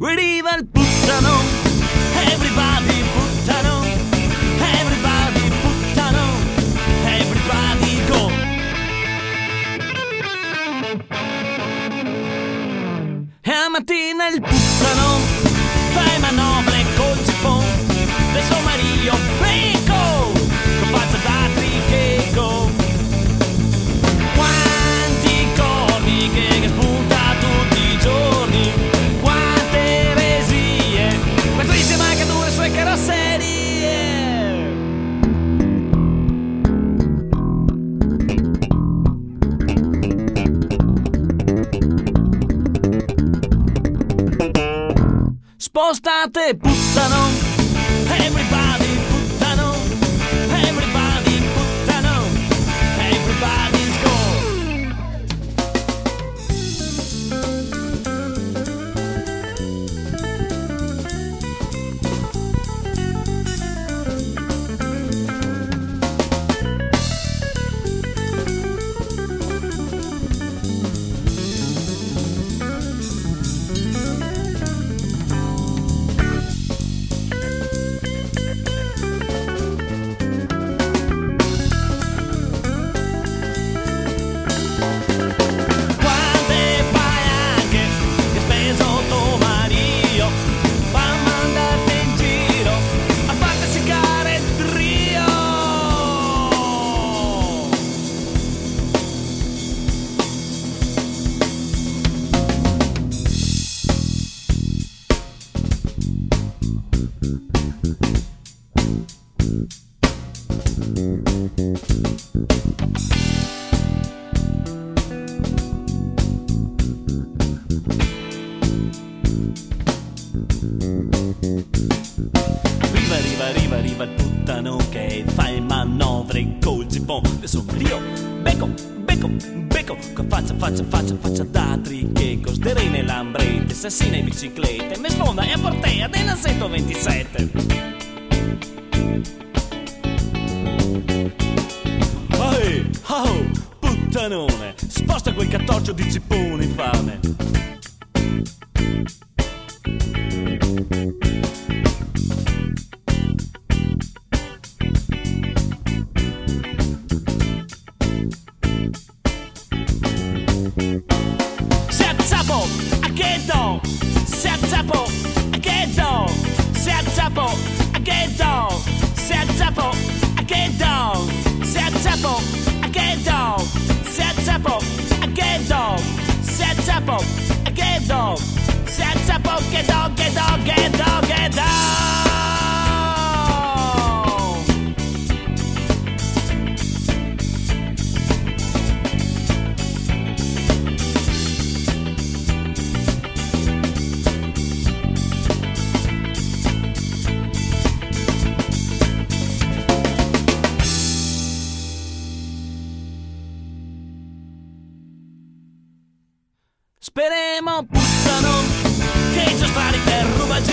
Arriva il puttano, everybody puttano, everybody puttano, everybody go. E a mattina il puttano, fai manovre col gippon, del suo Mario Spostate puttano, assassina in biciclette Me sfonda e a portea della 127 puttanone Sposta quel cattorcio di cippone infame a ghetto. Set Zappo, a ghetto. Set Zappo, dog, a gay dog. Shut up, okay dog, gay dog, gay dog. Esperemo, puttano, che c'è spari per ruba ci